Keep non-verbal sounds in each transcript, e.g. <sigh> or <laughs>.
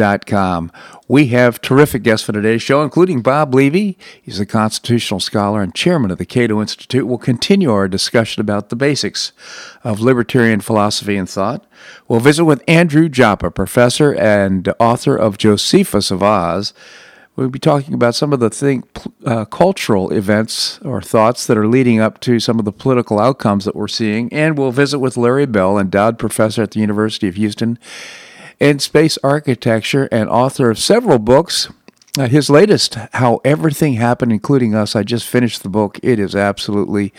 Com. We have terrific guests for today's show, including Bob Levy. He's a constitutional scholar and chairman of the Cato Institute. We'll continue our discussion about the basics of libertarian philosophy and thought. We'll visit with Andrew Joppa, professor and author of Josephus of Oz. We'll be talking about some of the think, uh, cultural events or thoughts that are leading up to some of the political outcomes that we're seeing. And we'll visit with Larry Bell, endowed professor at the University of Houston in space architecture and author of several books. Uh, his latest, How Everything Happened, including us, I just finished the book. It is absolutely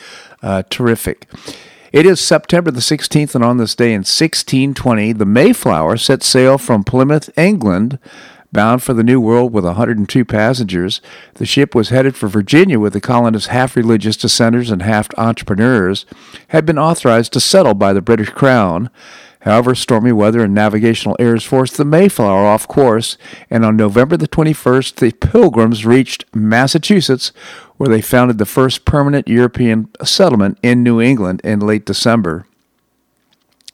uh, terrific. It is September the 16th, and on this day in 1620, the Mayflower set sail from Plymouth, England, bound for the New World with 102 passengers. The ship was headed for Virginia with the colonists, half religious dissenters and half entrepreneurs, had been authorized to settle by the British Crown. However, stormy weather and navigational errors forced the Mayflower off course, and on November the 21st, the Pilgrims reached Massachusetts, where they founded the first permanent European settlement in New England in late December.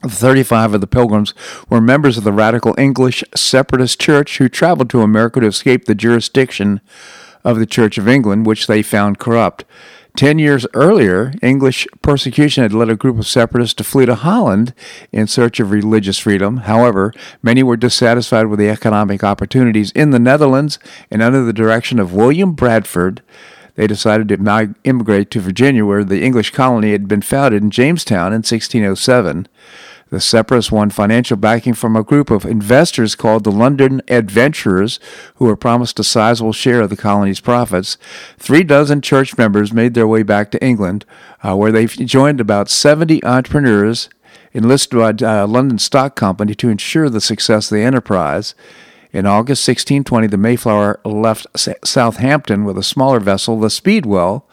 35 of the pilgrims were members of the radical English separatist church who traveled to America to escape the jurisdiction of the Church of England, which they found corrupt. Ten years earlier, English persecution had led a group of separatists to flee to Holland in search of religious freedom. However, many were dissatisfied with the economic opportunities in the Netherlands, and under the direction of William Bradford, they decided to immigrate to Virginia, where the English colony had been founded in Jamestown in 1607. The separatists won financial backing from a group of investors called the London Adventurers, who were promised a sizable share of the colony's profits. Three dozen church members made their way back to England, uh, where they joined about 70 entrepreneurs enlisted by uh, London Stock Company to ensure the success of the enterprise. In August 1620, the Mayflower left Southampton with a smaller vessel, the Speedwell,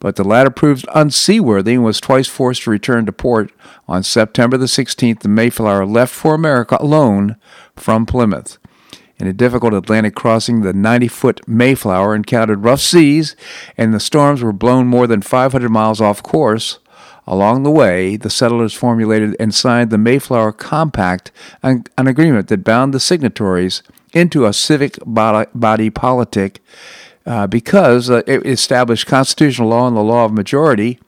but the latter proved unseaworthy and was twice forced to return to port. On September the 16th, the Mayflower left for America alone from Plymouth. In a difficult Atlantic crossing, the 90 foot Mayflower encountered rough seas, and the storms were blown more than 500 miles off course. Along the way, the settlers formulated and signed the Mayflower Compact, an, agreement that bound the signatories into a civic body politic uh, because uh, it established constitutional law and the law of majority,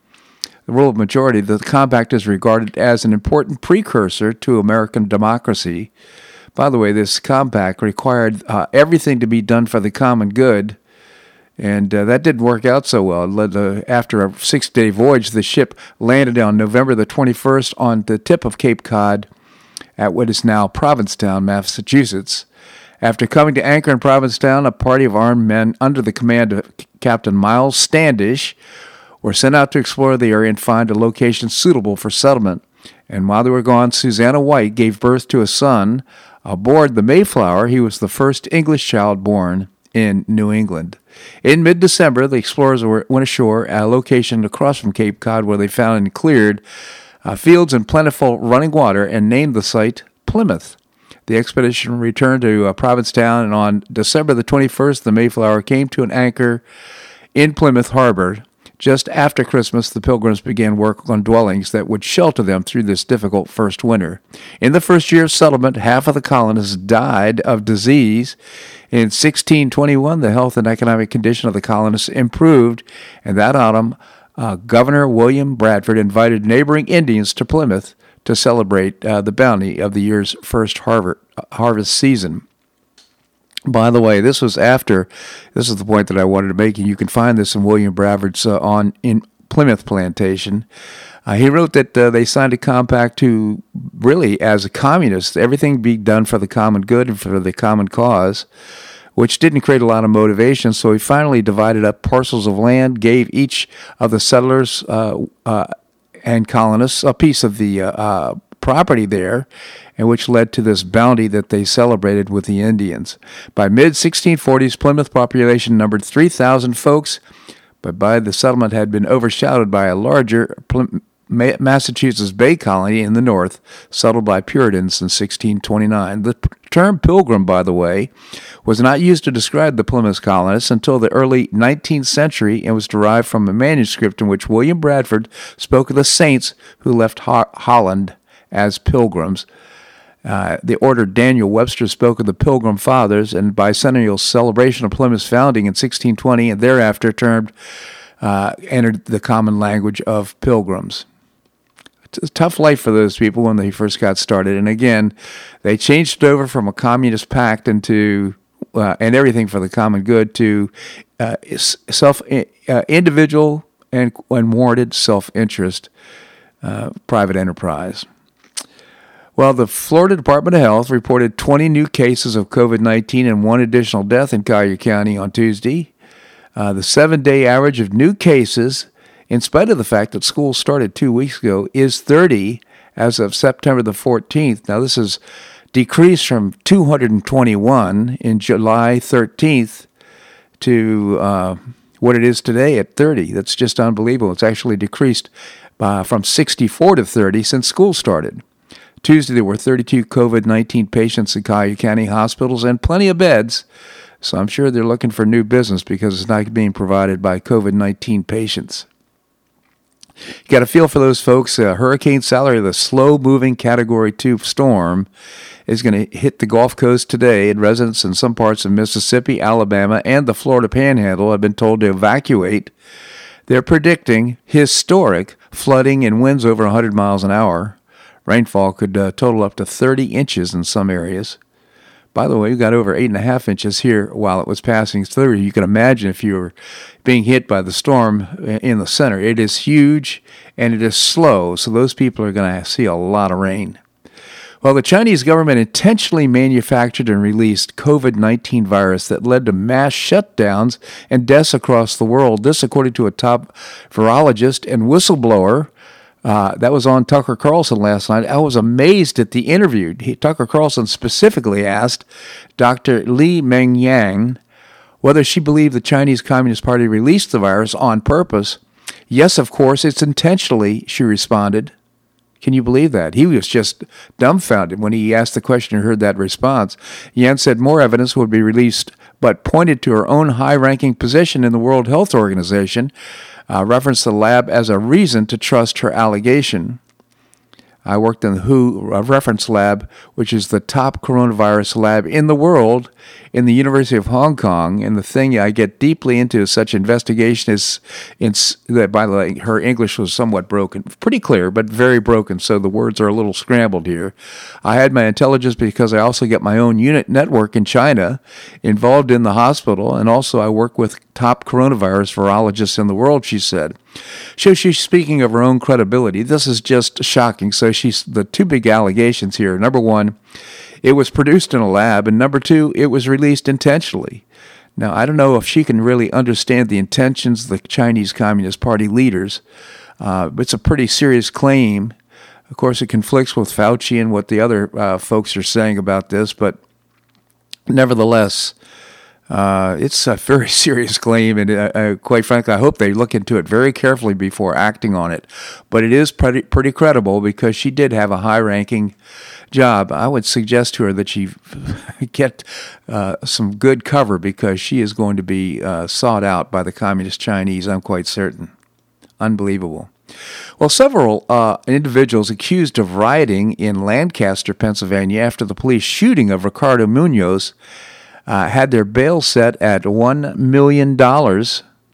the rule of majority. The compact is regarded as an important precursor to American democracy. By the way, this compact required uh, everything to be done for the common good, and uh, that didn't work out so well. Led, after a six-day voyage, the ship landed on November the 21st on the tip of Cape Cod at what is now Provincetown, Massachusetts. After coming to anchor in Provincetown, a party of armed men under the command of Captain Miles Standish were sent out to explore the area and find a location suitable for settlement. And while they were gone, Susanna White gave birth to a son. Aboard the Mayflower, he was the first English child born in New England. In mid December, the explorers went ashore at a location across from Cape Cod where they found and cleared uh, fields and plentiful running water and named the site Plymouth. The expedition returned to uh, Provincetown, and on December the 21st, the Mayflower came to an anchor in Plymouth Harbor. Just after Christmas, the pilgrims began work on dwellings that would shelter them through this difficult first winter. In the first year of settlement, half of the colonists died of disease. In 1621, the health and economic condition of the colonists improved, and that autumn, uh, Governor William Bradford invited neighboring Indians to Plymouth to celebrate uh, the bounty of the year's first harvest, harvest season. By the way, this was after. This is the point that I wanted to make, and you can find this in William Bradford's uh, on in Plymouth Plantation. Uh, he wrote that uh, they signed a compact to really, as a communist, everything be done for the common good and for the common cause, which didn't create a lot of motivation. So he finally divided up parcels of land, gave each of the settlers uh, uh and colonists a piece of the uh, property there, and which led to this bounty that they celebrated with the Indians. By mid 1640s, Plymouth population numbered 3,000 folks, but by the settlement had been overshadowed by a larger Massachusetts Bay Colony in the north, settled by Puritans in 1629. The term pilgrim, by the way, was not used to describe the Plymouth colonists until the early 19th century and was derived from a manuscript in which William Bradford spoke of the saints who left Ho- Holland as pilgrims. Uh, the order Daniel Webster spoke of the Pilgrim Fathers and bicentennial celebration of Plymouth's founding in 1620 and thereafter termed uh, entered the common language of pilgrims It's a tough life for those people when they first got started. And again, they changed over from a communist pact into uh, and everything for the common good to uh, self uh, individual and unwarranted self interest uh, private enterprise. Well, the Florida Department of Health reported 20 new cases of COVID 19 and one additional death in Collier County on Tuesday. Uh, the seven day average of new cases in spite of the fact that school started two weeks ago, is 30 as of September the 14th. Now, this is decreased from 221 in July 13th to uh, what it is today at 30. That's just unbelievable. It's actually decreased uh, from 64 to 30 since school started. Tuesday, there were 32 COVID 19 patients in Collier County hospitals and plenty of beds. So I'm sure they're looking for new business because it's not being provided by COVID 19 patients. You got a feel for those folks. Uh, Hurricane Sally, the slow moving Category 2 storm, is going to hit the Gulf Coast today, and residents in some parts of Mississippi, Alabama, and the Florida Panhandle have been told to evacuate. They're predicting historic flooding and winds over 100 miles an hour. Rainfall could uh, total up to 30 inches in some areas. By the way, we got over eight and a half inches here while it was passing through. You can imagine if you were being hit by the storm in the center. It is huge and it is slow, so those people are going to see a lot of rain. Well, the Chinese government intentionally manufactured and released COVID-19 virus that led to mass shutdowns and deaths across the world. This, according to a top virologist and whistleblower uh, that was on Tucker Carlson last night. I was amazed at the interview. He, Tucker Carlson specifically asked Dr. Li Meng Yan whether she believed the Chinese Communist Party released the virus on purpose. Yes, of course, it's intentionally, she responded. Can you believe that? He was just dumbfounded when he asked the question and heard that response. Yan said more evidence would be released, but pointed to her own high ranking position in the World Health Organization uh, referenced the lab as a reason to trust her allegation. I worked in the WHO reference lab, which is the top coronavirus lab in the world, in the University of Hong Kong. And the thing I get deeply into such investigation is, in, that by the way, her English was somewhat broken, pretty clear, but very broken. So the words are a little scrambled here. I had my intelligence because I also get my own unit network in China, involved in the hospital, and also I work with top coronavirus virologists in the world. She said. So she's speaking of her own credibility. This is just shocking. So she's the two big allegations here. Number one it was produced in a lab, and number two, it was released intentionally. Now, I don't know if she can really understand the intentions of the Chinese Communist Party leaders, uh, but it's a pretty serious claim. Of course, it conflicts with Fauci and what the other uh, folks are saying about this, but nevertheless, uh, it's a very <laughs> serious claim, and uh, uh, quite frankly, I hope they look into it very carefully before acting on it. But it is pretty pretty credible because she did have a high-ranking job, I would suggest to her that she <laughs> get uh, some good cover because she is going to be uh, sought out by the Communist Chinese, I'm quite certain. Unbelievable. Well, several uh, individuals accused of rioting in Lancaster, Pennsylvania, after the police shooting of Ricardo Munoz uh, had their bail set at $1 million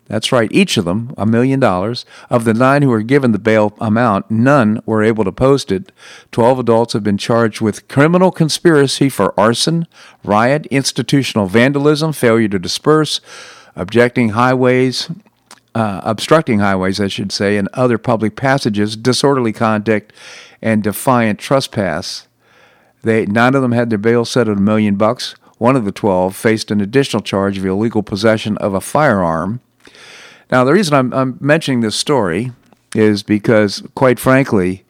that's right, each of them, a million dollars. Of the nine who were given the bail amount, none were able to post it. Twelve adults have been charged with criminal conspiracy for arson, riot, institutional vandalism, failure to disperse, objecting highways, uh, obstructing highways, I should say, and other public passages, disorderly conduct, and defiant trespass. They none of them had their bail set at a million bucks. One of the twelve faced an additional charge of illegal possession of a firearm. Now, the reason I'm, I'm mentioning this story is because, quite frankly,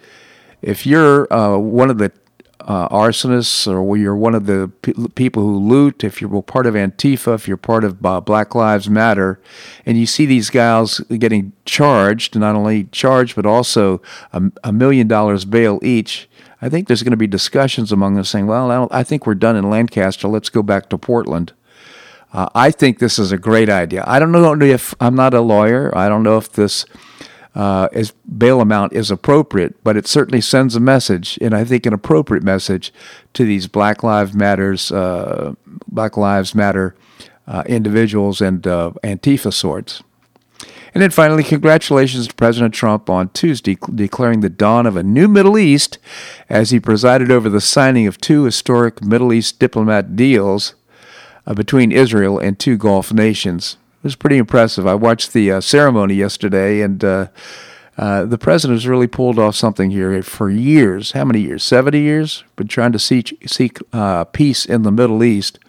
if you're uh, one of the uh, arsonists or you're one of the pe- people who loot, if you're part of Antifa, if you're part of uh, Black Lives Matter, and you see these guys getting charged, not only charged, but also a, a million dollars bail each, I think there's going to be discussions among us saying, well, I, think we're done in Lancaster. Let's go back to Portland. Uh, I think this is a great idea. I don't know if I'm not a lawyer. I don't know if this uh, is bail amount is appropriate, but it certainly sends a message, and I think an appropriate message to these Black Lives Matters, uh, Black Lives Matter uh, individuals and uh, Antifa sorts. And then finally, congratulations to President Trump on Tuesday declaring the dawn of a new Middle East as he presided over the signing of two historic Middle East diplomat deals uh, between Israel and two Gulf nations. It was pretty impressive. I watched the uh, ceremony yesterday, and uh, uh, the president has really pulled off something here for years. How many years? 70 years? Been trying to seek, seek uh, peace in the Middle East.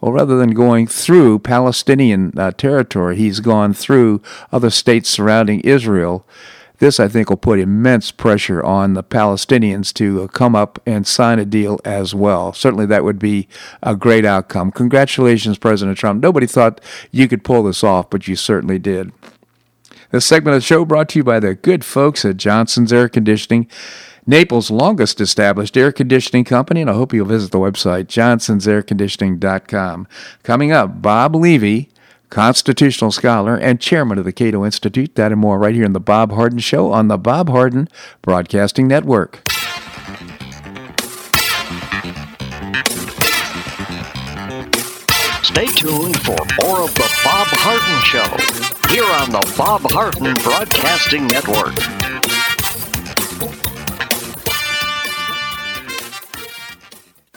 Well, rather than going through Palestinian uh, territory, he's gone through other states surrounding Israel. This, I think, will put immense pressure on the Palestinians to uh, come up and sign a deal as well. Certainly, that would be a great outcome. Congratulations, President Trump. Nobody thought you could pull this off, but you certainly did. This segment of the show brought to you by the good folks at Johnson's Air Conditioning. Naples' longest established air conditioning company, and I hope you'll visit the website, johnsonsairconditioning.com. Coming up, Bob Levy, constitutional scholar and chairman of the Cato Institute. That and more right here in The Bob Harden Show on the Bob Harden Broadcasting Network. Stay tuned for more of The Bob Harden Show here on the Bob Harden Broadcasting Network.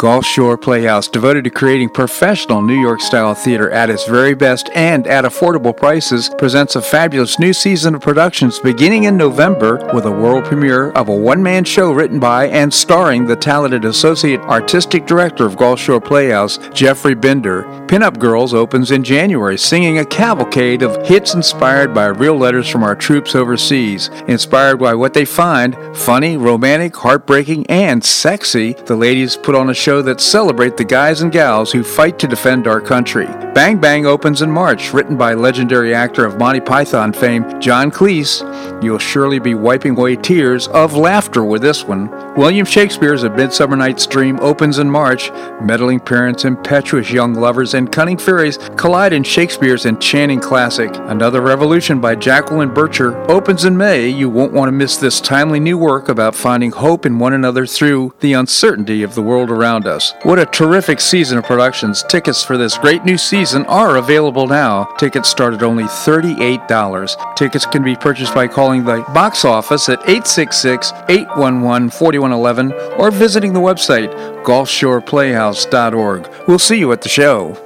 Gulf Shore Playhouse, devoted to creating professional New York style theater at its very best and at affordable prices, presents a fabulous new season of productions beginning in November with a world premiere of a one man show written by and starring the talented Associate Artistic Director of Gulf Shore Playhouse, Jeffrey Bender. Pinup Girls opens in January, singing a cavalcade of hits inspired by real letters from our troops overseas. Inspired by what they find funny, romantic, heartbreaking, and sexy, the ladies put on a show show that celebrate the guys and gals who fight to defend our country. Bang Bang opens in March, written by legendary actor of Monty Python fame, John Cleese. You'll surely be wiping away tears of laughter with this one. William Shakespeare's A Midsummer Night's Dream opens in March. Meddling parents, impetuous young lovers, and cunning fairies collide in Shakespeare's enchanting classic. Another Revolution by Jacqueline Bircher opens in May. You won't want to miss this timely new work about finding hope in one another through the uncertainty of the world around around us. What a terrific season of productions. Tickets for this great new season are available now. Tickets start at only $38. Tickets can be purchased by calling the box office at 866 811 4111 or visiting the website gulfshoreplayhouse.org. We'll see you at the show.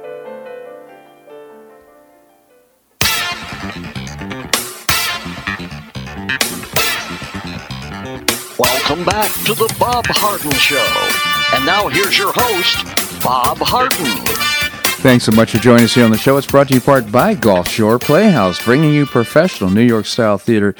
Welcome back to the Bob Harden Show. And now here's your host, Bob Harden. Thanks so much for joining us here on the show. It's brought to you part by Gulf Shore Playhouse, bringing you professional New York style theater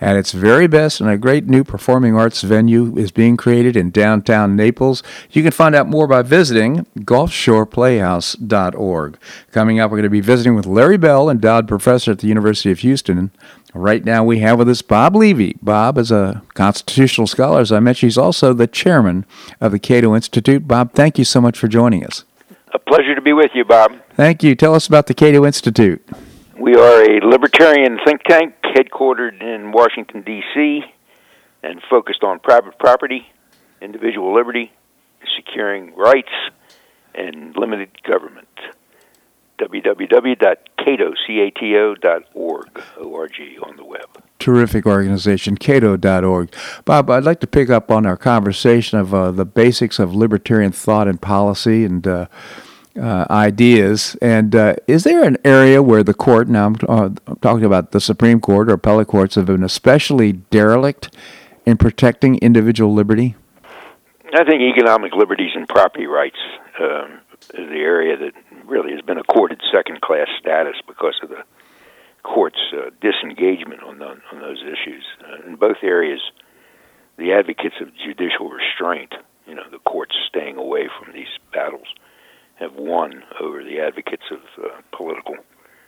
at its very best, and a great new performing arts venue is being created in downtown Naples. You can find out more by visiting GulfshorePlayhouse.org. Coming up, we're going to be visiting with Larry Bell, endowed professor at the University of Houston. Right now, we have with us Bob Levy. Bob is a constitutional scholar. As I mentioned, he's also the chairman of the Cato Institute. Bob, thank you so much for joining us. A pleasure to be with you, Bob. Thank you. Tell us about the Cato Institute. We are a libertarian think tank headquartered in Washington, D.C., and focused on private property, individual liberty, securing rights, and limited government. www.cato.org, O-R-G, on the web. Terrific organization, cato.org. Bob, I'd like to pick up on our conversation of uh, the basics of libertarian thought and policy and uh, uh, ideas. And uh, is there an area where the court, now I'm, uh, I'm, talking about the Supreme Court or appellate courts, have been especially derelict in protecting individual liberty? I think economic liberties and property rights um, is the area that really has been accorded second class status because of the court's uh, disengagement on, the, on those issues. Uh, in both areas, the advocates of judicial restraint, you know, the courts staying away from these battles, have won over the advocates of uh, political,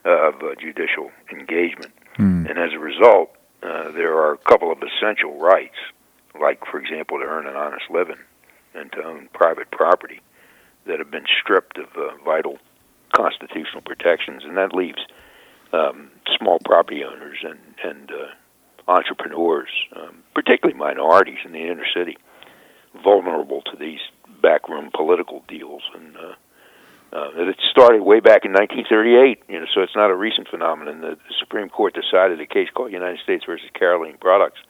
uh, of uh, judicial engagement. Mm. And as a result, uh, there are a couple of essential rights, like, for example, to earn an honest living and to own private property, that have been stripped of uh, vital constitutional protections, and that leaves um, small property owners and and uh, entrepreneurs, um, particularly minorities in the inner city, vulnerable to these backroom political deals. And uh, uh, it started way back in 1938, you know, so it's not a recent phenomenon. The, Supreme Court decided a case called United States versus Carolene Products,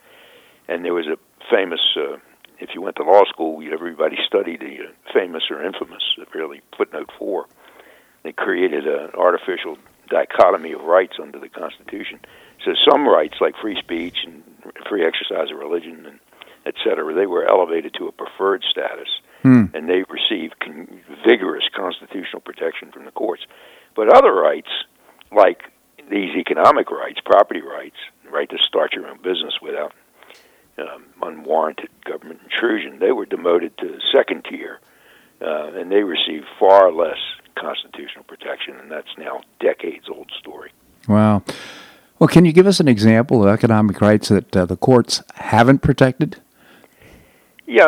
and there was a famous. Uh, if you went to law school, everybody studied the uh, famous or infamous, really footnote four. They created an artificial dichotomy of rights under the Constitution. So some rights, like free speech and free exercise of religion and et cetera, they were elevated to a preferred status, hmm. and they received con- vigorous constitutional protection from the courts. But other rights, like these economic rights, property rights, right to start your own business without um, unwarranted government intrusion, they were demoted to second tier, uh, and they received far less constitutional protection, and that's now decades old story. Wow. Well, can you give us an example of economic rights that uh, the courts haven't protected? Yeah,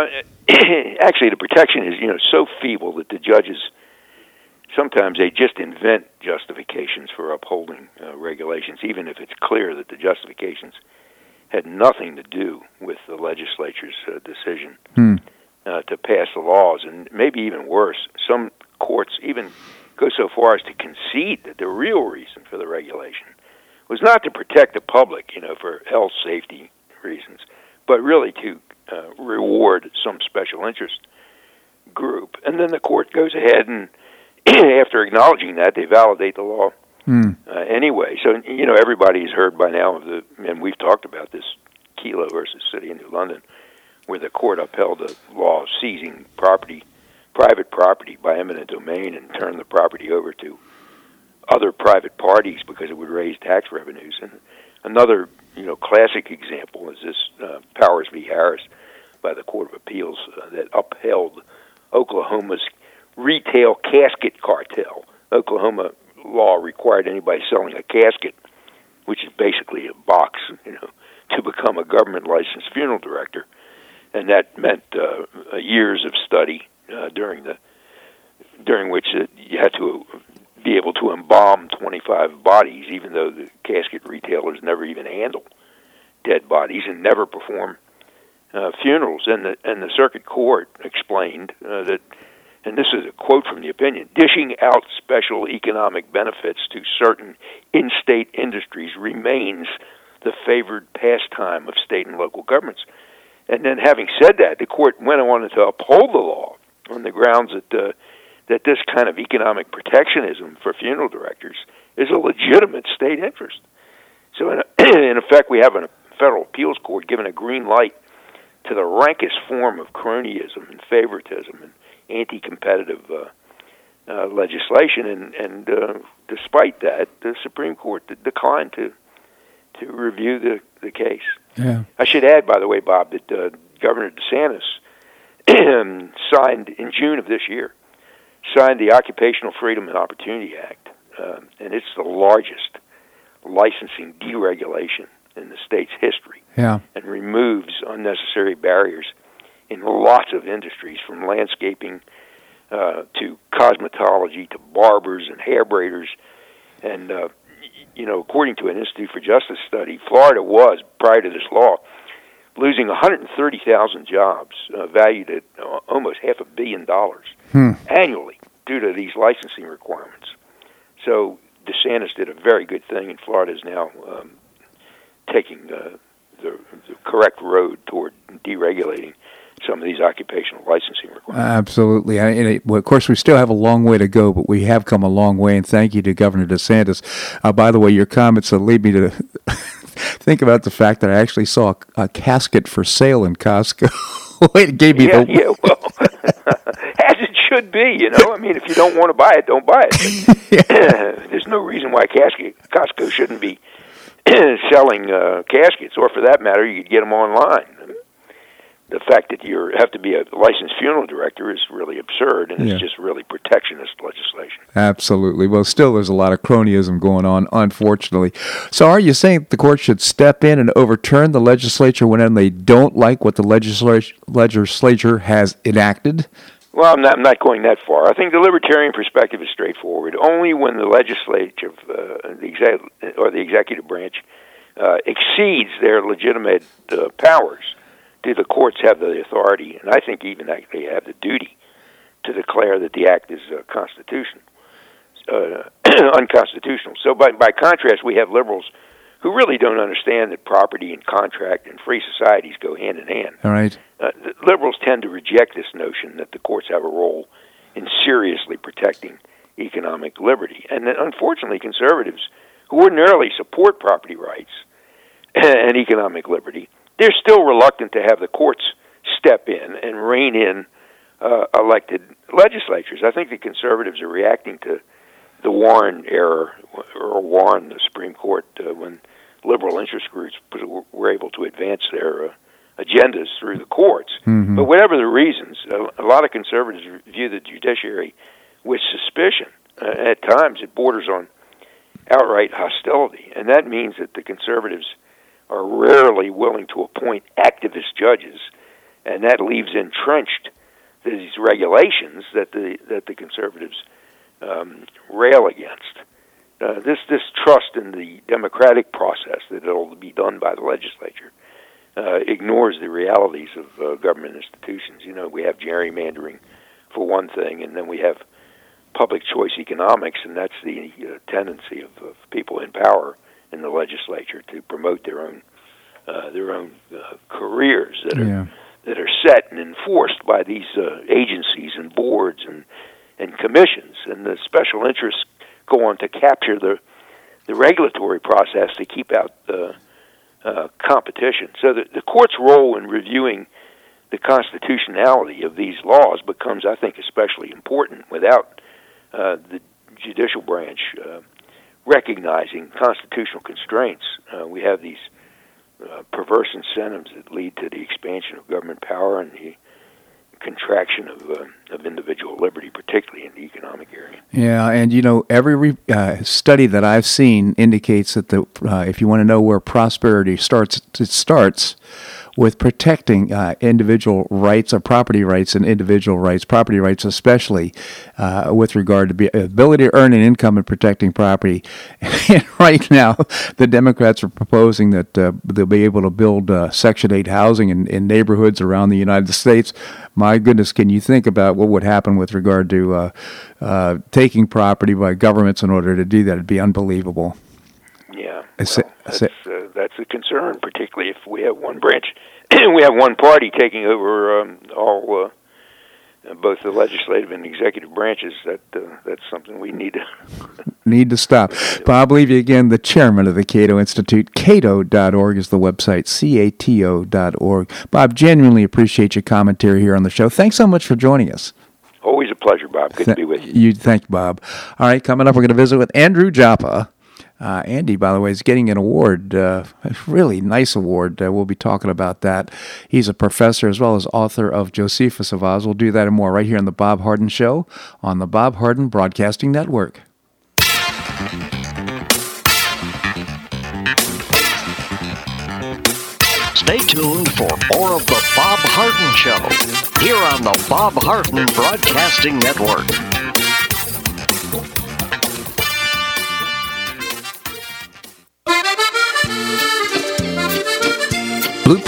<clears throat> actually, the protection is you know so feeble that the judges sometimes they just invent justifications for upholding uh, regulations, even if it's clear that the justifications had nothing to do with the legislature's uh, decision hmm. uh, to pass the laws, and maybe even worse, some courts even go so far as to concede that the real reason for the regulation was not to protect the public, you know, for health safety reasons, but really to uh, reward some special interest group. And then the court goes ahead and, <clears throat> after acknowledging that, they validate the law mm. uh, anyway. So you know, everybody's heard by now of the, and we've talked about this Kelo versus City of New London, where the court upheld the law seizing property private property by eminent domain and turn the property over to other private parties because it would raise tax revenues. And another, you know, classic example is this uh, Powers v. Harris by the Court of Appeals uh, that upheld Oklahoma's retail casket cartel. Oklahoma law required anybody selling a casket, which is basically a box, you know, to become a government licensed funeral director, and that meant uh, years of study uh, during the during which uh, you had to be able to embalm 25 bodies, even though the casket retailers never even handle dead bodies and never perform uh, funerals. And the and the circuit court explained uh, that, and this is a quote from the opinion: dishing out special economic benefits to certain in-state industries remains the favored pastime of state and local governments. And then, having said that, the court went on to uphold the law on the grounds that uh, that this kind of economic protectionism for funeral directors is a legitimate state interest. So, in, <clears throat> in effect, we have a federal appeals court giving a green light to the rankest form of cronyism and favoritism and anti-competitive uh, uh, legislation, and, and uh, despite that, the Supreme Court declined to to review the the case. Yeah. I should add, by the way, Bob, that uh, Governor DeSantis <clears throat> signed in June of this year signed the Occupational Freedom and Opportunity Act, uh, and it's the largest licensing deregulation in the state's history, Yeah. and removes unnecessary barriers in lots of industries, from landscaping uh, to cosmetology to barbers and hair braiders, and uh, you know, according to an Institute for Justice study, Florida was prior to this law losing 130,000 jobs, uh, valued at uh, almost half a billion dollars Hmm. annually due to these licensing requirements. So DeSantis did a very good thing, and Florida is now um, taking uh, the, the correct road toward deregulating some of these occupational licensing requirements. Absolutely. I, and it, well, of course, we still have a long way to go, but we have come a long way. And thank you to Governor DeSantis. Uh, by the way, your comments uh, lead me to <laughs> think about the fact that I actually saw a, a casket for sale in Costco. <laughs> it gave me yeah, the yeah, well, <laughs> it should be, you know. I mean, if you don't want to buy it, don't buy it. <laughs> There's no reason why casket, Costco shouldn't be <clears throat> selling uh, caskets, or for that matter, you could get them online. The fact that you have to be a licensed funeral director is really absurd, and Yeah. it's just really protectionist legislation. Absolutely. Well, still, there's a lot of cronyism going on, unfortunately. So, are you saying the court should step in and overturn the legislature when they don't like what the legislature legislature has enacted? Well, I'm not, I'm not going that far. I think the libertarian perspective is straightforward. Only when the legislature, uh, the exec- or the executive branch, uh, exceeds their legitimate uh, powers, do the courts have the authority, and I think even actually have the duty, to declare that the act is uh, constitutional, uh, <clears throat> unconstitutional. So, by by contrast, we have liberals who really don't understand that property and contract and free societies go hand in hand All right. uh, liberals tend to reject this notion that the courts have a role in seriously protecting economic liberty. And then, unfortunately, conservatives who ordinarily support property rights <laughs> and economic liberty, they're still reluctant to have the courts step in and rein in uh, elected legislatures. I think the conservatives are reacting to the Warren era, or Warren, the Supreme Court, uh, when liberal interest groups were able to advance their uh, agendas through the courts. Mhm. But whatever the reasons, a, a lot of conservatives view the judiciary with suspicion. Uh, at times, it borders on outright hostility, and that means that the conservatives are rarely willing to appoint activist judges, and that leaves entrenched these regulations that the that the conservatives um, rail against. Uh, this this trust in the democratic process that it'll be done by the legislature uh, ignores the realities of uh, government institutions. You know, we have gerrymandering for one thing, and then we have public choice economics, and that's the uh, tendency of, of people in power in the legislature to promote their own uh, their own uh, careers that are Yeah. that are set and enforced by these uh, agencies and boards and and commissions, and the special interests go on to capture the the regulatory process to keep out the uh, competition. So the, the court's role in reviewing the constitutionality of these laws becomes, I think, especially important without uh, the judicial branch uh, recognizing constitutional constraints. Uh, we have these uh, perverse incentives that lead to the expansion of government power and the contraction of, uh, of individual liberty, particularly in the economic area. Yeah, and you know, every re- uh, study that I've seen indicates that the uh, if you want to know where prosperity starts, it starts with protecting uh, individual rights or property rights and individual rights, property rights especially, uh, with regard to be, ability to earn an income and protecting property. <laughs> and right now, the Democrats are proposing that uh, they'll be able to build uh, Section 8 housing in, in neighborhoods around the United States. My goodness, can you think about what would happen with regard to uh, uh, taking property by governments in order to do that? It'd be unbelievable. Yeah, well, that's, a concern, particularly if we have one branch, <clears throat> we have one party taking over um, all, uh, both the legislative and executive branches. That uh, that's something we need to. <laughs> Need to stop. Bob Levy, again, the chairman of the Cato Institute. Cato.org is the website, C-A-T-O.org. Bob, genuinely appreciate your commentary here on the show. Thanks so much for joining us. Always a pleasure, Bob. Good to be with you. You thank you, Bob. All right, coming up, we're going to visit with Andrew Joppa, Uh, Andy, by the way, is getting an award, uh, a really nice award. Uh, we'll be talking about that. He's a professor as well as author of Josephus of Oz. We'll do that and more right here on The Bob Harden Show on the Bob Harden Broadcasting Network. Stay tuned for more of The Bob Harden Show here on the Bob Harden Broadcasting Network.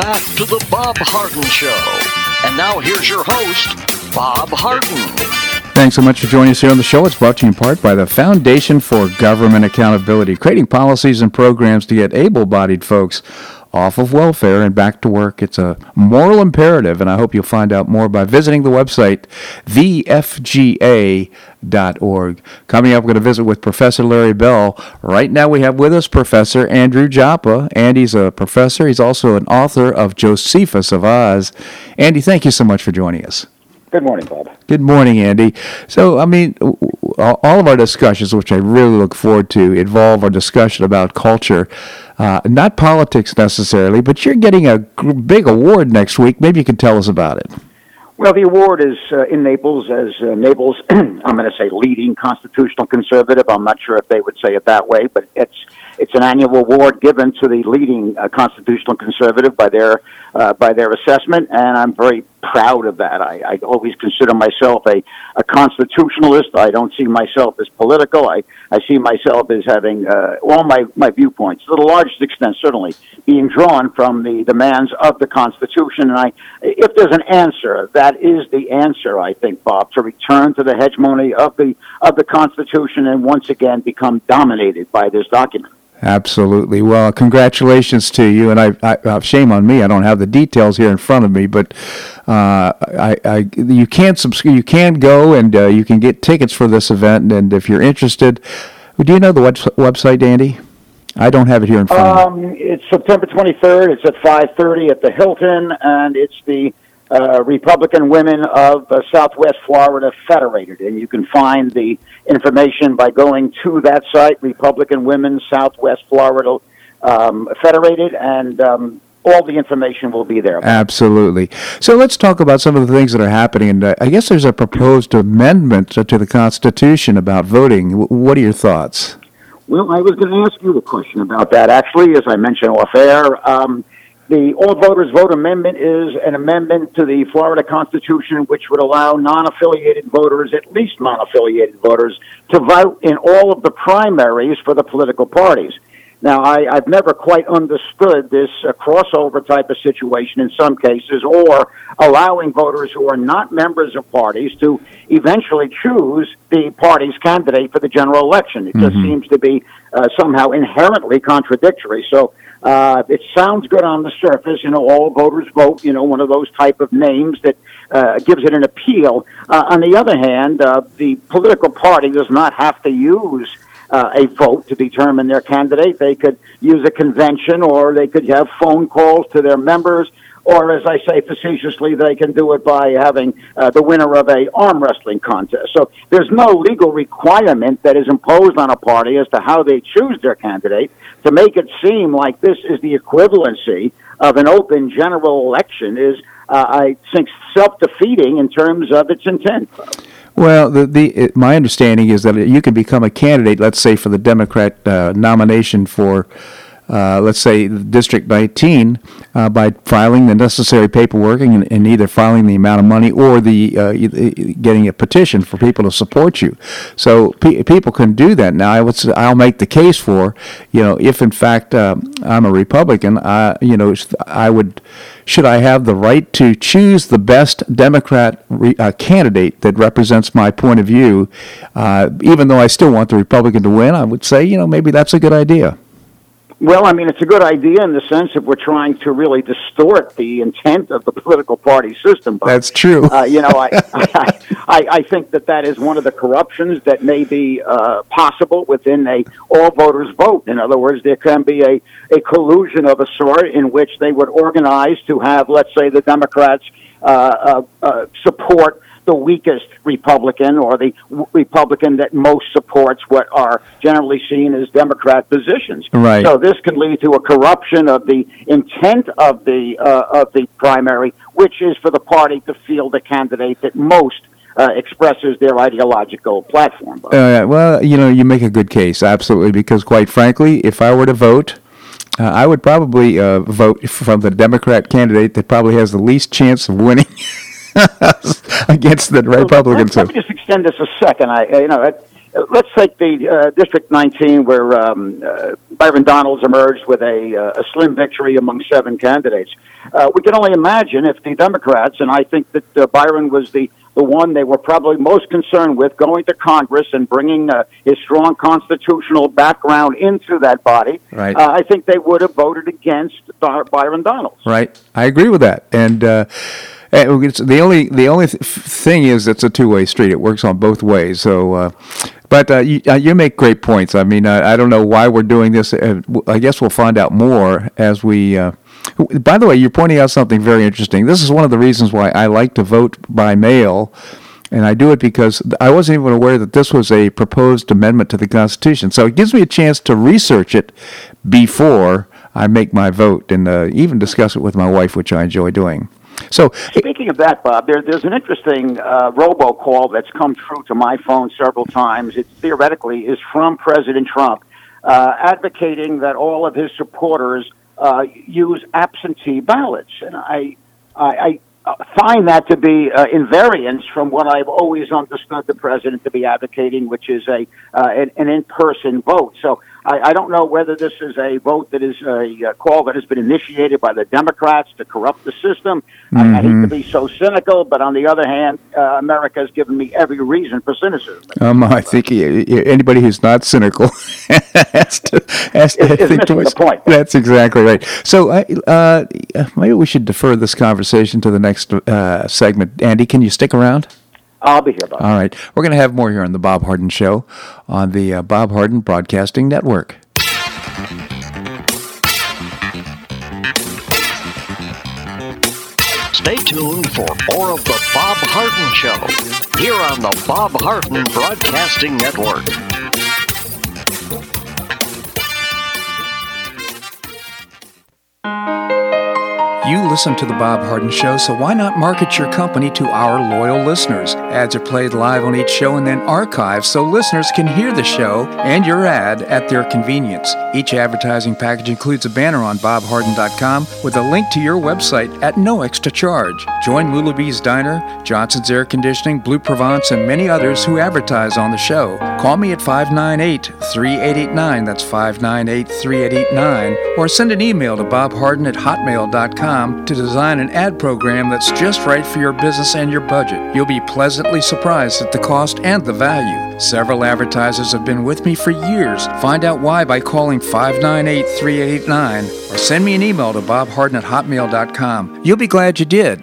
Back to the Bob Harden Show. And now here's your host, Bob Harden. Thanks so much for joining us here on the show. It's brought to you in part by the Foundation for Government Accountability, creating policies and programs to get able bodied folks off of welfare and back to work. It's a moral imperative, and I hope you'll find out more by visiting the website, thefga.org. Coming up, we're going to visit with Professor Larry Bell. Right now, we have with us Professor Andrew Joppa. Andy's a professor, he's also an author of Josephus of Oz. Andy, thank you so much for joining us. Good morning, Bob. Good morning, Andy. So, I mean, all of our discussions, which I really look forward to, involve our discussion about culture. Uh, not politics necessarily, but you're getting a big award next week. Maybe you can tell us about it. Well, the award is uh, in Naples as uh, Naples, <clears throat> I'm going to say leading constitutional conservative. I'm not sure if they would say it that way, but it's it's an annual award given to the leading uh, constitutional conservative by their uh, by their assessment, and I'm very proud of that. I, I always consider myself a, a constitutionalist. I don't see myself as political. I, I see myself as having uh, all my, my viewpoints, to the largest extent, certainly, being drawn from the demands of the Constitution. And I, if there's an answer, that is the answer, I think, Bob, to return to the hegemony of the, of the Constitution and once again become dominated by this document. Absolutely. Well, congratulations to you. And I, I, uh, shame on me. I don't have the details here in front of me, but uh, I, I, you can subscribe. you can go and uh, you can get tickets for this event. And if you're interested, do you know the web- website, Andy? I don't have it here in front um, of me. It's September 23rd. It's at 5:30 at the Hilton, and it's the uh, Republican Women of uh, Southwest Florida Federated. And you can find the information by going to that site, Republican Women Southwest Florida um, Federated, and um, all the information will be there. Absolutely. So let's talk about some of the things that are happening. And uh, I guess there's a proposed amendment to the Constitution about voting. what are your thoughts? Well, I was going to ask you a question about that. Actually, as I mentioned off air, um, the All Voters Vote Amendment is an amendment to the Florida Constitution which would allow non affiliated voters, at least non affiliated voters, to vote in all of the primaries for the political parties. Now, I, I've never quite understood this uh, crossover type of situation in some cases, or allowing voters who are not members of parties to eventually choose the party's candidate for the general election. It mm-hmm. just seems to be uh, somehow inherently contradictory. So uh, it sounds good on the surface, you know, all voters vote, you know, one of those type of names that uh, gives it an appeal. Uh, on the other hand, uh, the political party does not have to use uh, a vote to determine their candidate. They could use a convention or they could have phone calls to their members or as I say facetiously, they can do it by having uh, the winner of a arm wrestling contest. So there's no legal requirement that is imposed on a party as to how they choose their candidate to make it seem like this is the equivalency of an open general election is, uh, I think, self-defeating in terms of its intent. Well, the, the it, my understanding is that you can become a candidate, let's say, for the Democrat uh, nomination for uh, let's say District 19, uh, by filing the necessary paperwork and, and, either filing the amount of money or the uh, getting a petition for people to support you. So pe- people can do that now. I would I'll make the case for you know if in fact um, I'm a Republican, I you know I would should I have the right to choose the best Democrat re- uh, candidate that represents my point of view, uh, even though I still want the Republican to win? I would say, you know, maybe that's a good idea. Well, I mean, it's a good idea in the sense that we're trying to really distort the intent of the political party system. But, That's true. uh, you know, I, I, I, I think that that is one of the corruptions that may be uh, possible within a all voters vote. In other words, there can be a, a collusion of a sort in which they would organize to have, let's say, the Democrats uh, uh, uh support the weakest Republican or the Republican that most supports what are generally seen as Democrat positions. Right. So this can lead to a corruption of the intent of the uh, of the primary, which is for the party to field a candidate that most uh, expresses their ideological platform. Uh, well, you know, you make a good case, absolutely, because quite frankly, if I were to vote, uh, I would probably uh, vote from the Democrat candidate that probably has the least chance of winning. <laughs> <laughs> against the Republicans. Let, let, me just extend this a second. I, you know, let's take the uh, District 19 where um, uh, Byron Donalds emerged with a, uh, a slim victory among seven candidates. Uh, we can only imagine if the Democrats, and I think that uh, Byron was the the one they were probably most concerned with going to Congress and bringing uh, his strong constitutional background into that body. Right. Uh, I think they would have voted against Byron Donalds. Right. I agree with that. And uh, the only the only th- thing is it's a two way street. It works on both ways. So, uh, but uh, you, uh, you, make great points. I mean, I, I, don't know why we're doing this. Uh, I guess we'll find out more as we. Uh, by the way, you're pointing out something very interesting. This is one of the reasons why I like to vote by mail. And I do it because I wasn't even aware that this was a proposed amendment to the Constitution. So it gives me a chance to research it before I make my vote and uh, even discuss it with my wife, which I enjoy doing. So, speaking of that, Bob, there, there's an interesting uh, robocall that's come through to my phone several times. It theoretically is from President Trump, uh, advocating that all of his supporters uh, use absentee ballots, and I, I, I find that to be uh, in variance from what I've always understood the president to be advocating, which is a uh, an, an in-person vote. So I, I don't know whether this is a vote that is a, a call that has been initiated by the Democrats to corrupt the system. Mm-hmm. I, I, hate to mm-hmm. be so cynical, but on the other hand, uh, America has given me every reason for cynicism. Um, I think anybody who's not cynical <laughs> has to, has to think twice. The point. That's exactly right. So uh, maybe we should defer this conversation to the next uh, segment. Andy, can you stick around? I'll be here, Bob. All right. We're going to have more here on the Bob Harden Show on the uh, Bob Harden Broadcasting Network. Stay tuned for more of the Bob Harden Show here on the Bob Harden Broadcasting Network. You listen to The Bob Harden Show, so why not market your company to our loyal listeners? Ads are played live on each show and then archived so listeners can hear the show and your ad at their convenience. Each advertising package includes a banner on bobharden.com with a link to your website at no extra charge. Join Lulabee's Diner, Johnson's Air Conditioning, Blue Provence, and many others who advertise on the show. Call me at 598 3889, that's 598 3889, or send an email to bobharden at hotmail.com to design an ad program that's just right for your business and your budget. You'll be pleasantly surprised at the cost and the value. Several advertisers have been with me for years. Find out why by calling 598 3889 or send me an email to bobharden at hotmail.com. You'll be glad you did.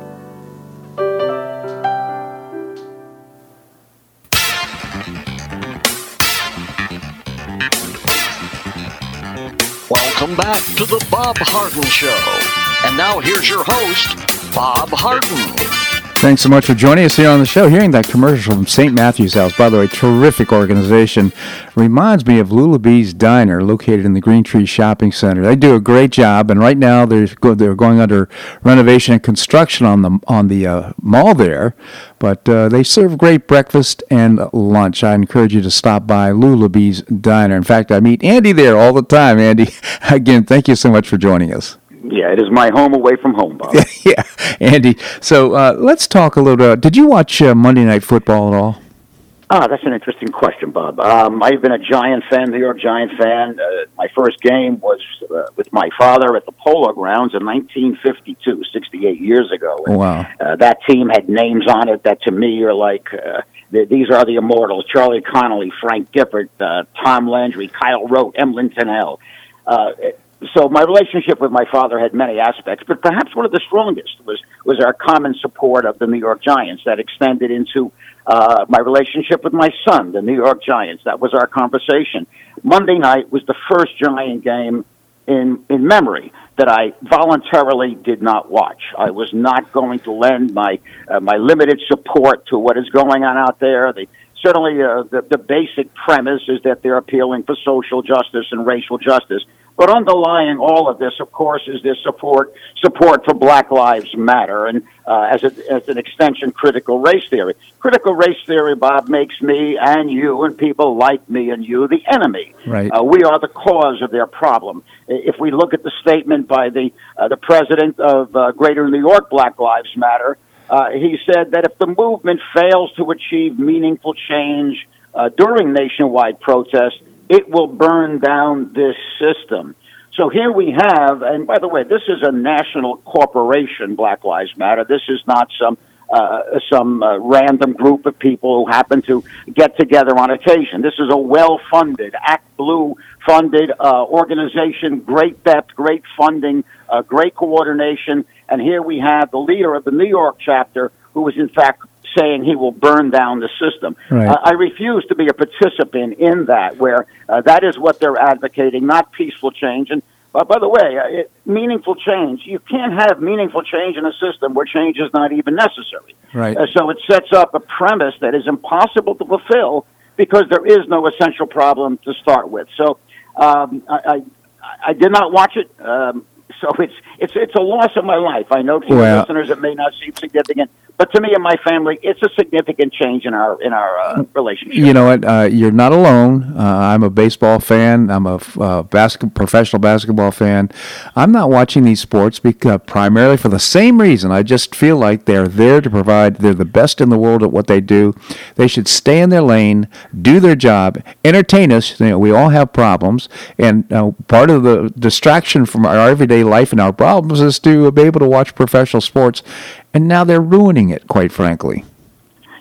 To the Bob Harden Show. And now here's your host, Bob Harden. Thanks so much for joining us here on the show. Hearing that commercial from St. Matthew's House, by the way, terrific organization, reminds me of Lulabee's Diner, located in the Green Tree Shopping Center. They do a great job, and right now they're they're going under renovation and construction on the on the uh, mall there. But uh, they serve great breakfast and lunch. I encourage you to stop by Lulabee's Diner. In fact, I meet Andy there all the time. Andy, <laughs> again, thank you so much for joining us. Yeah, it is my home away from home, Bob. <laughs> yeah, Andy. So uh, let's talk a little bit. Did you watch uh, Monday Night Football at all? Ah, that's an interesting question, Bob. Um, I've been a Giant fan, New York Giant fan. Uh, my first game was uh, with my father at the Polo Grounds in 1952, 68 years ago. And, wow. Uh, that team had names on it that to me are like, uh, these are the immortals. Charlie Conerly, Frank Gifford, uh, Tom Landry, Kyle Rote, Emlen Tunnell. Uh, so my relationship with my father had many aspects, but perhaps one of the strongest was was our common support of the New York Giants that extended into uh, my relationship with my son, the New York Giants. That was our conversation. Monday night was the first Giant game in in memory that I voluntarily did not watch. I was not going to lend my uh, my limited support to what is going on out there. The certainly uh, the, the basic premise is that they're appealing for social justice and racial justice. But underlying all of this, of course, is this support support for Black Lives Matter, and uh, as, a, as an extension, critical race theory. Critical race theory, Bob, makes me and you and people like me and you the enemy. Right. Uh, we are the cause of their problem. If we look at the statement by the uh, the president of uh, Greater New York Black Lives Matter, uh, he said that if the movement fails to achieve meaningful change uh, during nationwide protests it will burn down this system. So here we have, and by the way, this is a national corporation, Black Lives Matter. This is not some uh, some uh, random group of people who happen to get together on occasion. This is a well-funded, Act Blue funded uh, organization, great depth, great funding, uh, great coordination, and here we have the leader of the New York chapter, who is in fact saying he will burn down the system. Right. Uh, I refuse to be a participant in that, where uh, that is what they're advocating, not peaceful change. And uh, by the way, uh, it, meaningful change. You can't have meaningful change in a system where change is not even necessary. Right. Uh, so it sets up a premise that is impossible to fulfill because there is no essential problem to start with. So um, I, I, I did not watch it. Um, <laughs> so it's it's it's a loss of my life. I know to well, listeners it may not seem significant, But to me and my family, it's a significant change in our in our uh, relationship. You know what? Uh, you're not alone. Uh, I'm a baseball fan. I'm a uh, basket, professional basketball fan. I'm not watching these sports because primarily for the same reason. I just feel like they're there to provide. They're the best in the world at what they do. They should stay in their lane, do their job, entertain us. You know, we all have problems, and uh, part of the distraction from our everyday life and our problems is to be able to watch professional sports. And now they're ruining it, quite frankly.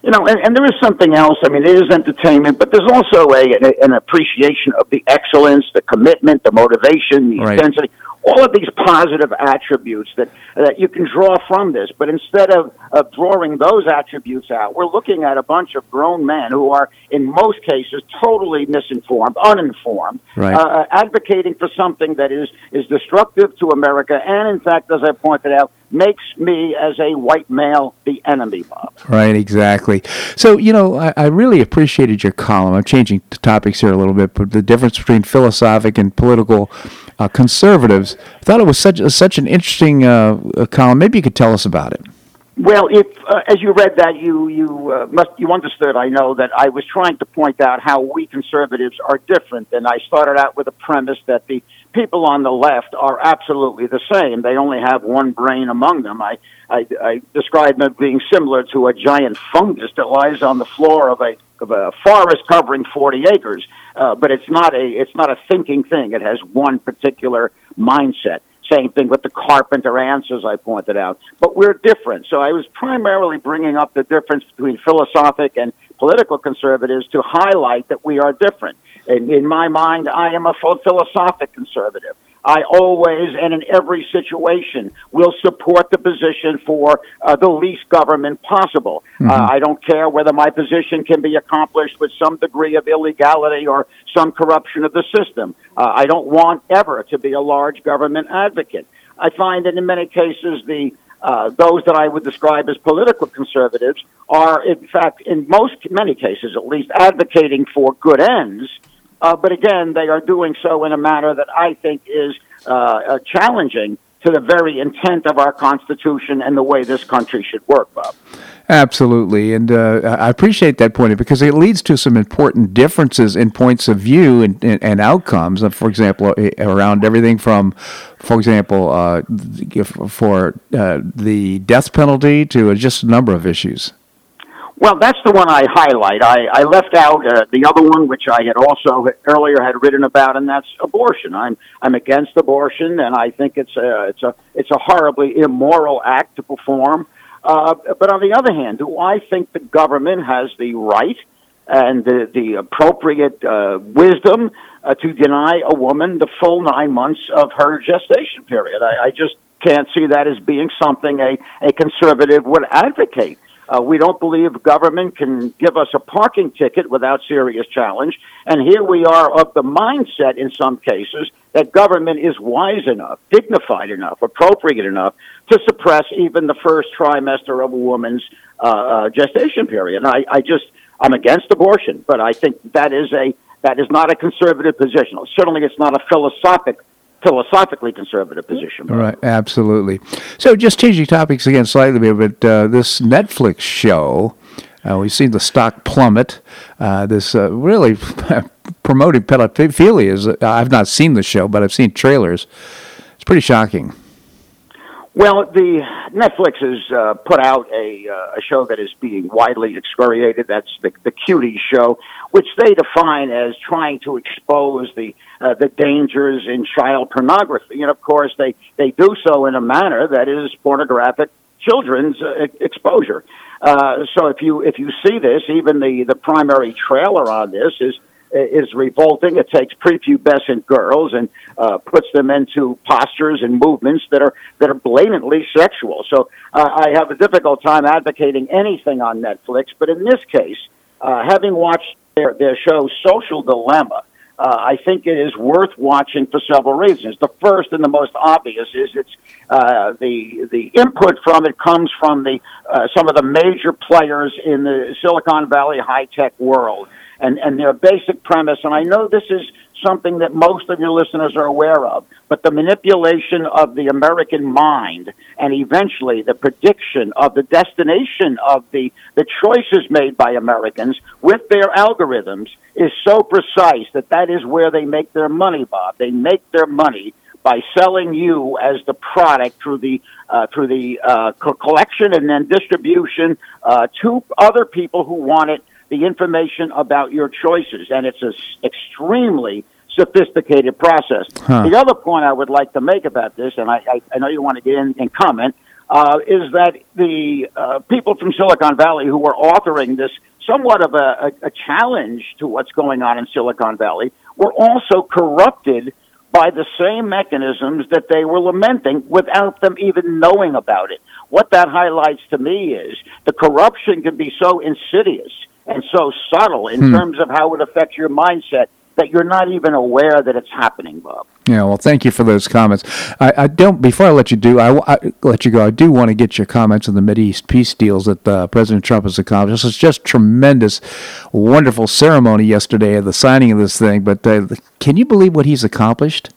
You know, and, and there is something else. I mean, it is entertainment, but there's also a, an appreciation of the excellence, the commitment, the motivation, the Right. intensity, all of these positive attributes that that you can draw from this. But instead of, of drawing those attributes out, we're looking at a bunch of grown men who are, in most cases, totally misinformed, uninformed, Right. uh, advocating for something that is is destructive to America, and in fact, as I pointed out, makes me as a white male the enemy, Bob. Right, exactly. So, you know, I, I really appreciated your column. I'm changing the topics here a little bit, but the difference between philosophic and political uh, conservatives. I thought it was such such an interesting uh, uh, column. Maybe you could tell us about it. Well, if uh, as you read that, you you uh, must you understood. I know that I was trying to point out how we conservatives are different, and I started out with a premise that the people on the left are absolutely the same. They only have one brain among them. I I, I described them being similar to a giant fungus that lies on the floor of a of a forest covering 40 acres, uh, but it's not a it's not a thinking thing. It has one particular mindset. Same thing with the carpenter ants, as I pointed out. But we're different. So I was primarily bringing up the difference between philosophic and political conservatives to highlight that we are different. And in my mind, I am a ph- philosophic conservative. I always and in every situation will support the position for uh, the least government possible. Uh, I don't care whether my position can be accomplished with some degree of illegality or some corruption of the system. Uh, I don't want ever to be a large government advocate. I find that in many cases the uh, those that I would describe as political conservatives are, in fact, in most many cases at least, advocating for good ends. Uh, but again, they are doing so in a manner that I think is uh, uh, challenging to the very intent of our Constitution and the way this country should work, Bob. Absolutely, and uh, I appreciate that point because it leads to some important differences in points of view and, and, and outcomes. Uh, For example, uh, around everything from, for example, uh, for uh, the death penalty to just a number of issues. Well, that's the one I highlight. I, I left out uh, the other one, which I had also earlier had written about, and that's abortion. I'm I'm against abortion, and I think it's a it's a it's a horribly immoral act to perform. Uh, but on the other hand, do I think the government has the right and the, the appropriate uh, wisdom uh, to deny a woman the full nine months of her gestation period? I, I just can't see that as being something a, a conservative would advocate. Uh, we don't believe government can give us a parking ticket without serious challenge. And here we are of the mindset in some cases that government is wise enough, dignified enough, appropriate enough to suppress even the first trimester of a woman's uh, uh, gestation period. And I, I just, I'm against abortion, but I think that is a, that is not a conservative position. Certainly it's not a philosophic philosophically conservative position. Right, absolutely. So, just changing topics again slightly, but uh, this Netflix show, uh, we've seen the stock plummet. Uh, this uh, really <laughs> promoting pedophilia is. I've not seen the show, but I've seen trailers. It's pretty shocking. Well, the Netflix has uh, put out a, uh, a show that is being widely excoriated. That's the, the Cutie Show, which they define as trying to expose the uh, the dangers in child pornography. And of course, they they do so in a manner that is pornographic children's uh, exposure. Uh, so if you if you see this, even the the primary trailer on this is is revolting. It takes prepubescent girls and uh, puts them into postures and movements that are that are blatantly sexual. So uh, I have a difficult time advocating anything on Netflix, but in this case, uh, having watched their their show Social Dilemma. Uh, I think it is worth watching for several reasons. The first and the most obvious is it's uh, the the input from it comes from the uh, some of the major players in the Silicon Valley high tech world and, and their basic premise, and I know this is something that most of your listeners are aware of, but the manipulation of the American mind and eventually the prediction of the destination of the, the choices made by Americans with their algorithms is so precise that that is where they make their money, Bob. They make their money by selling you as the product through the uh, through the uh, collection and then distribution uh, to other people who want it the information about your choices, and it's an extremely sophisticated process. Huh. The other point I would like to make about this, and I, I, I know you want to get in and comment, uh, is that the uh, people from Silicon Valley who were authoring this somewhat of a, a, a challenge to what's going on in Silicon Valley were also corrupted by the same mechanisms that they were lamenting without them even knowing about it. What that highlights to me is the corruption can be so insidious and so subtle in hmm. terms of how it affects your mindset that you're not even aware that it's happening, Bob. Yeah, well, thank you for those comments. I, I don't. Before I let you do, I, I, let you go. I do want to get your comments on the Mid East peace deals that uh, President Trump has accomplished. It's just tremendous, wonderful ceremony yesterday of the signing of this thing. But uh, can you believe what he's accomplished?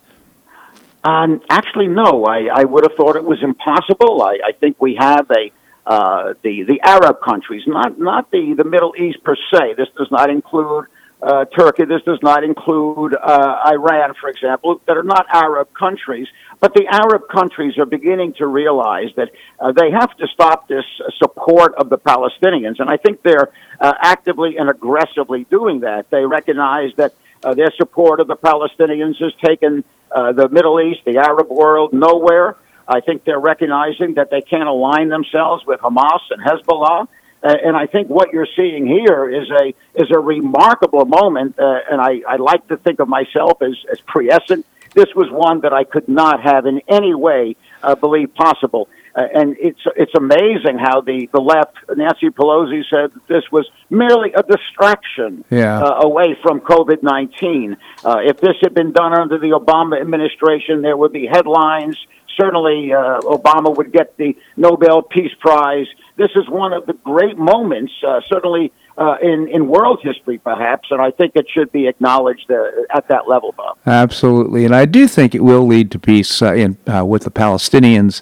Um, actually, no. I, I would have thought it was impossible. I, I think we have a uh, the the Arab countries, not not the the Middle East per se. This does not include uh, Turkey. This does not include uh, Iran, for example, that are not Arab countries. But the Arab countries are beginning to realize that uh, they have to stop this support of the Palestinians, and I think they're uh, actively and aggressively doing that. They recognize that uh, their support of the Palestinians has taken uh, the Middle East, the Arab world, nowhere. I think they're recognizing that they can't align themselves with Hamas and Hezbollah. Uh, and I think what you're seeing here is a is a remarkable moment. Uh, and I, I like to think of myself as as prescient. This was one that I could not have in any way uh, believe possible. Uh, and it's it's amazing how the, the left, Nancy Pelosi said that this was merely a distraction yeah. uh, away from COVID 19. Uh, if this had been done under the Obama administration, there would be headlines. Certainly, uh, Obama would get the Nobel Peace Prize. This is one of the great moments, uh, certainly uh, in in world history, perhaps, and I think it should be acknowledged uh, at that level, Bob. Absolutely, and I do think it will lead to peace uh, in uh, with the Palestinians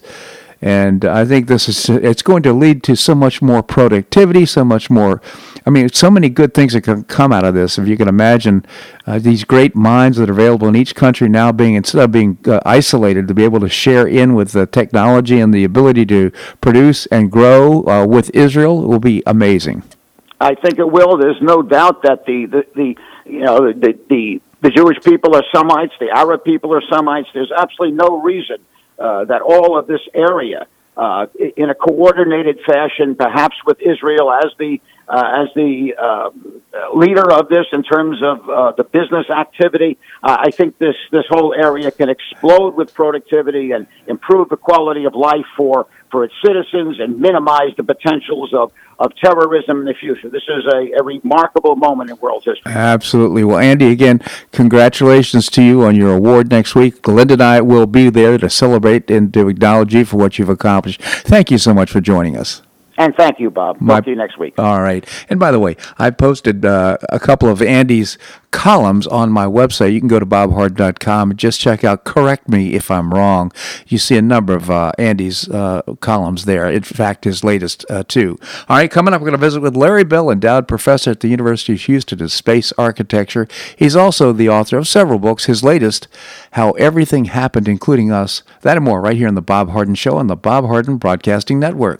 and I think this is it's going to lead to so much more productivity, so much more. I mean, so many good things that can come out of this. If you can imagine uh, these great minds that are available in each country now being instead of being uh, isolated to be able to share in with the technology and the ability to produce and grow uh, with Israel will be amazing. I think it will. There's no doubt that the the, the you know the the the Jewish people are Semites, the Arab people are Semites. There's absolutely no reason uh, that all of this area, uh, in a coordinated fashion, perhaps with Israel as the uh, as the uh, leader of this in terms of uh, the business activity, uh, I think this this whole area can explode with productivity and improve the quality of life for for its citizens and minimize the potentials of, of terrorism in the future. This is a, a remarkable moment in world history. Absolutely. Well, Andy, again, congratulations to you on your award next week. Glenda and I will be there to celebrate and to acknowledge you for what you've accomplished. Thank you so much for joining us. And thank you, Bob. My, Talk to you next week. All right. And by the way, I posted uh, a couple of Andy's columns on my website. You can go to bobharden.com and just check out Correct Me If I'm Wrong. You see a number of uh, Andy's uh, columns there. In fact, his latest, uh, too. All right, coming up, we're going to visit with Larry Bell, endowed professor at the University of Houston in space architecture. He's also the author of several books. His latest, How Everything Happened, Including Us. That and more right here on The Bob Harden Show on the Bob Harden Broadcasting Network.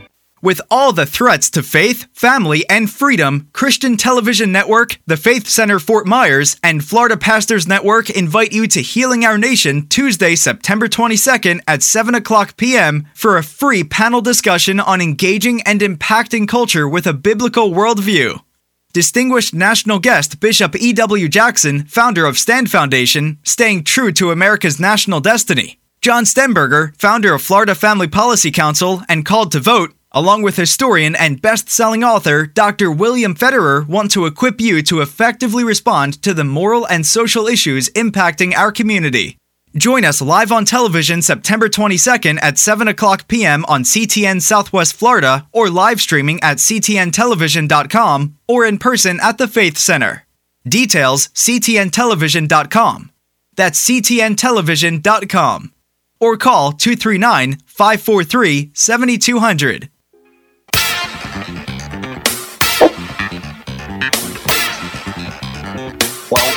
With all the threats to faith, family, and freedom, Christian Television Network, the Faith Center Fort Myers, and Florida Pastors Network invite you to Healing Our Nation Tuesday, September 22nd at 7 o'clock p.m. for a free panel discussion on engaging and impacting culture with a biblical worldview. Distinguished national guest Bishop E.W. Jackson, founder of Stand Foundation, staying true to America's national destiny. John Stemberger, founder of Florida Family Policy Council and Called to Vote, along with historian and best selling author Dr. William Federer, want to equip you to effectively respond to the moral and social issues impacting our community. Join us live on television September 22nd at 7 o'clock p.m. on CTN Southwest Florida or live streaming at ctntelevision.com or in person at the Faith Center. Details ctntelevision.com. That's ctntelevision.com. Or call 239 543 7200.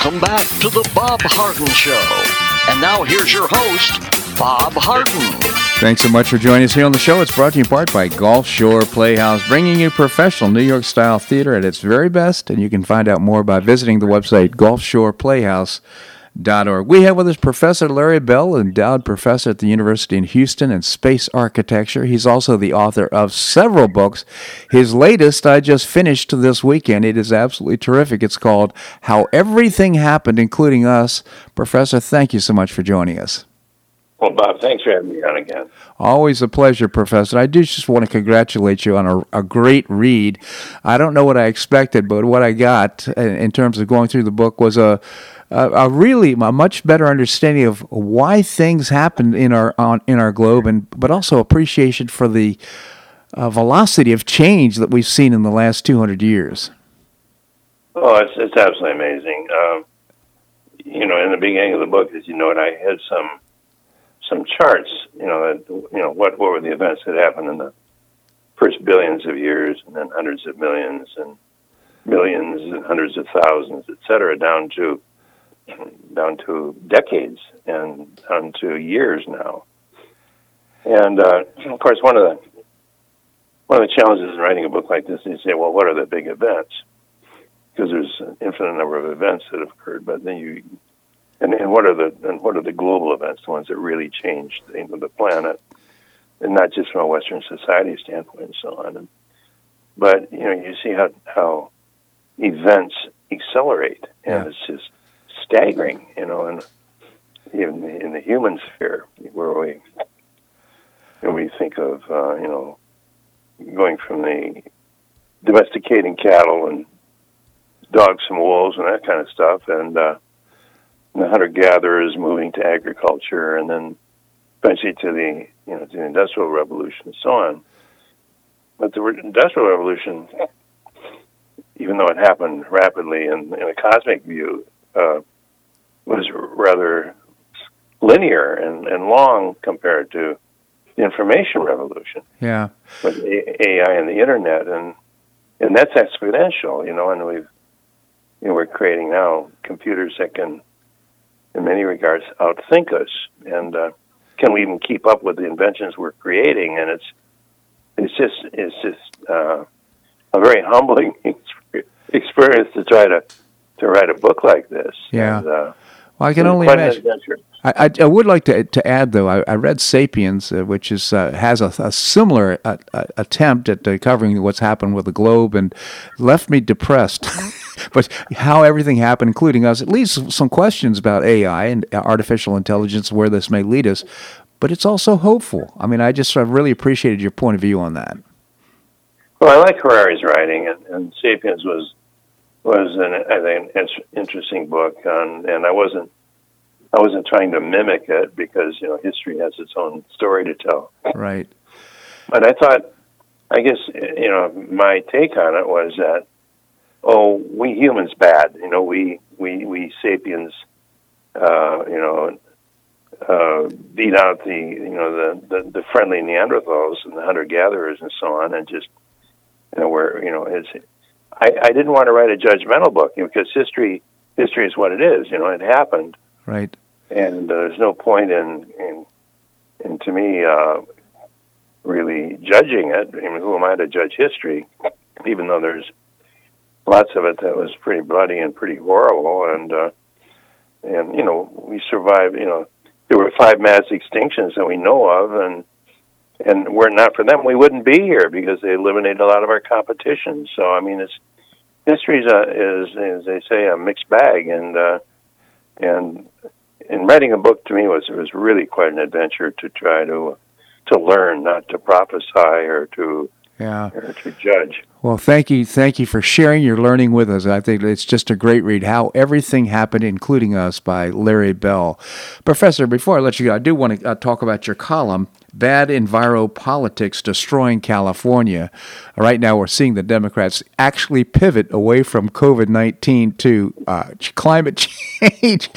Welcome back to the Bob Harden Show. And now here's your host, Bob Harden. Thanks so much for joining us here on the show. It's brought to you in part by Gulf Shore Playhouse, bringing you professional New York style theater at its very best. And you can find out more by visiting the website gulfshoreplayhouse.com Org. We have with us Professor Larry Bell, endowed professor at the University in Houston in space architecture. He's also the author of several books. His latest I just finished this weekend. It is absolutely terrific. It's called How Everything Happened, Including Us. Professor, thank you so much for joining us. Well, Bob, thanks for having me on again. Always a pleasure, Professor. I do just want to congratulate you on a, a great read. I don't know what I expected, but what I got in terms of going through the book was a a, really a much better understanding of why things happen in our on, in our globe, and but also appreciation for the uh, velocity of change that we've seen in the last 200 years. Oh, it's it's absolutely amazing. Um, you know, in the beginning of the book, as you know, and I had some some charts. You know, that you know what what were the events that happened in the first billions of years, and then hundreds of millions, and millions, and hundreds of thousands, et cetera, down to down to decades and down to years now. And uh, of course, one of the one of the challenges in writing a book like this is you say, well, what are the big events? Because there's an infinite number of events that have occurred, but then you and, and what are the and what are the global events, the ones that really changed the, the planet, and not just from a Western society standpoint and so on. And, but you know, you see how how events accelerate, and yeah. it's just staggering, you know, and even in the human sphere where we when we think of uh, you know going from the domesticating cattle and dogs and wolves and that kind of stuff, and uh, the hunter gatherers moving to agriculture, and then eventually to the you know to the industrial revolution and so on. But the industrial revolution, even though it happened rapidly in, in a cosmic view, uh, was rather linear and, and long compared to the information revolution. Yeah. With AI and the internet and and that's exponential, you know, and we've you know, we're creating now computers that can in many regards outthink us and uh, can we even keep up with the inventions we're creating and it's it's just it's just uh, a very humbling <laughs> experience to try to to write a book like this. Yeah. And, uh, well, I can only imagine. I, I, I, would like to to add though I, I read *Sapiens*, uh, which is uh, has a, a similar uh, uh attempt at uh, covering what's happened with the globe, and left me depressed. <laughs> but how everything happened, including us, it leaves some questions about AI and artificial intelligence, where this may lead us. But it's also hopeful. I mean, I just I really appreciated your point of view on that. Well, I like Harari's writing, and, and *Sapiens* was was an I think an interesting book, and and I wasn't I wasn't trying to mimic it because you know history has its own story to tell. Right. But I thought I guess you know my take on it was that oh we humans bad you know we we we sapiens uh, you know uh, beat out the you know the, the the friendly Neanderthals and the hunter gatherers and so on and just you know where you know it's I, I didn't want to write a judgmental book you know, because history history is what it is you know it happened right and uh, there's no point in in in to me uh, really judging it. I mean, who am I to judge history? Even though there's lots of it that was pretty bloody and pretty horrible, and uh, and you know we survived. You know, there were five mass extinctions that we know of, and and were it not for them, we wouldn't be here because they eliminated a lot of our competition. So I mean, it's history is, as they say a mixed bag, and uh, and in writing a book to me was it was really quite an adventure to try to to learn, not to prophesy or to yeah. to judge. Well, thank you, thank you for sharing your learning with us. I think it's just a great read. How everything happened, including us, by Larry Bell. Professor, before I let you go, I do want to uh, talk about your column, "Bad Enviro Politics Destroying California." Right now, we're seeing the Democrats actually pivot away from COVID nineteen to uh, climate <laughs> change.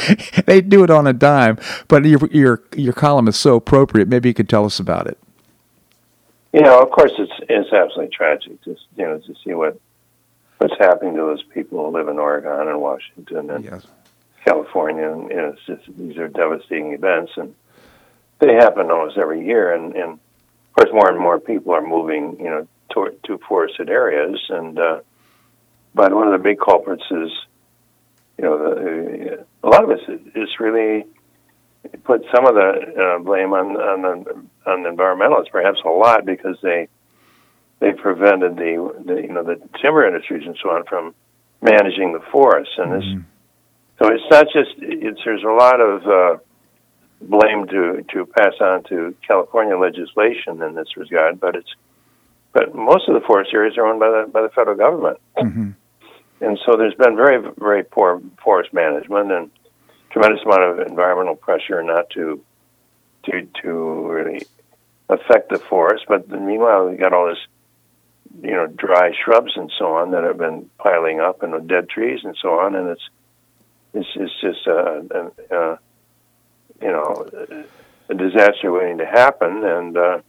they do it on a dime, but your your your column is so appropriate. Maybe you could tell us about it. You know, of course, it's it's absolutely tragic to you know to see what what's happening to those people who live in Oregon and Washington and yes. California, and you know, it's just these are devastating events, and they happen almost every year, and, and of course, more and more people are moving, you know, to, to forested areas, and uh, but one of the big culprits is, you know, the, a lot of it is really put some of the uh, blame on on the on the environmentalists, perhaps a lot, because they they prevented the, the you know the timber industries and so on from managing the forests, and this. Mm-hmm. So it's not just it's there's a lot of uh, blame to to pass on to California legislation in this regard, but it's but most of the forest areas are owned by the by the federal government, mm-hmm. and so there's been very very poor forest management and tremendous amount of environmental pressure not to to to really affect the forest. But meanwhile, we got all this, you know, dry shrubs and so on that have been piling up, and dead trees and so on, and it's it's it's just a, a, a you know a disaster waiting to happen, and uh,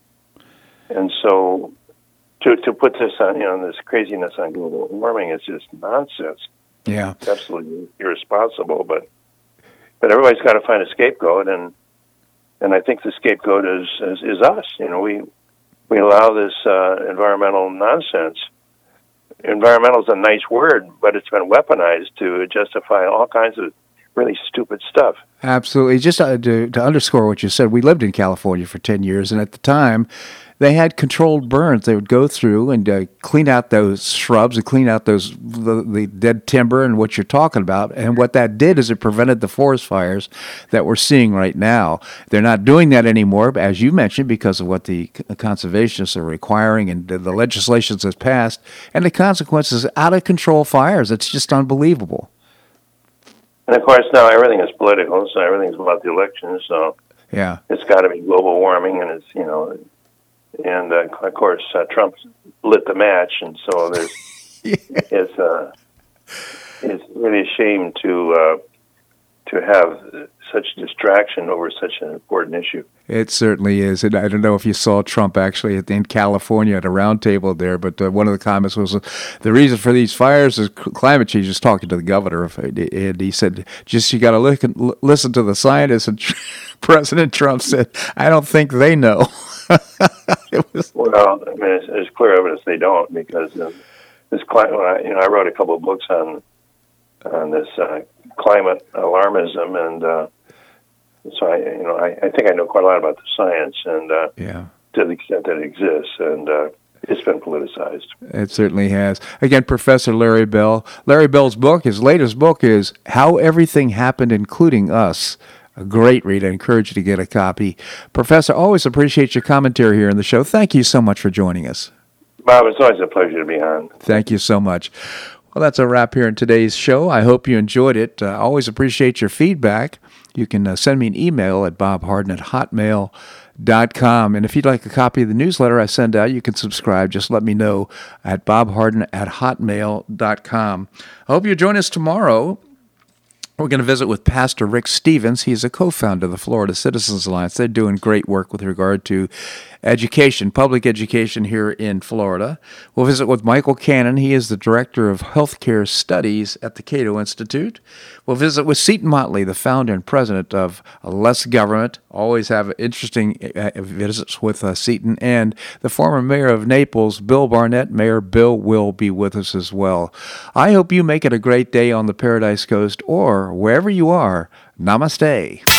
and so to to put this on you know this craziness on global warming is just nonsense. Yeah, it's absolutely irresponsible, but but everybody's got to find a scapegoat, and and I think the scapegoat is is, is us. You know, we we allow this uh, environmental nonsense. Environmental is a nice word, but it's been weaponized to justify all kinds of really stupid stuff. Absolutely. Just to, to underscore what you said, we lived in California for 10 years, and at the time, they had controlled burns. They would go through and uh, clean out those shrubs and clean out those the, the, dead timber and what you're talking about. And what that did is it prevented the forest fires that we're seeing right now. They're not doing that anymore, as you mentioned, because of what the conservationists are requiring and the, the legislation that's passed, and the consequences out of control fires. It's just unbelievable. And of course, now everything is political, so everything's about the election. So yeah, it's got to be global warming, and it's you know and uh, of course uh, Trump lit the match, and so there's <laughs> yeah. it's uh, it's really a shame to uh, to have such distraction over such an important issue. It certainly is, and I don't know if you saw Trump actually in California at a roundtable there, but uh, one of the comments was uh, the reason for these fires is climate change. Just talking to the governor, and he said, "Just you got to listen, listen to the scientists." And <laughs> President Trump said, "I don't think they know." <laughs> <laughs> it was well. I mean, it's, it's, clear evidence they don't because uh, this climate. I, you know, I wrote a couple of books on on this uh, climate alarmism, and uh, so I, you know, I, I think I know quite a lot about the science, and uh, yeah, to the extent that it exists, and. Uh, it's been politicized. It certainly has. Again, Professor Larry Bell. Larry Bell's book, his latest book, is How Everything Happened, Including Us a great read. I encourage you to get a copy. Professor, always appreciate your commentary here in the show. Thank you so much for joining us. Bob, it's always a pleasure to be on. Thank you so much. Well, that's a wrap here in today's show. I hope you enjoyed it. I uh, always appreciate your feedback. You can uh, send me an email at bobharden at hotmail.com. And if you'd like a copy of the newsletter I send out, you can subscribe. Just let me know at bobharden at hotmail.com. I hope you join us tomorrow we're going to visit with Pastor Rick Stevens. He's a co founder of the Florida Citizens Alliance. They're doing great work with regard to education, public education here in Florida. We'll visit with Michael Cannon. He is the Director of Healthcare Studies at the Cato Institute. We'll visit with Seton Motley, the founder and president of Less Government. Always have interesting uh, visits with uh, Seton. And the former mayor of Naples, Bill Barnett. Mayor Bill will be with us as well. I hope you make it a great day on the Paradise Coast or wherever you are. Namaste.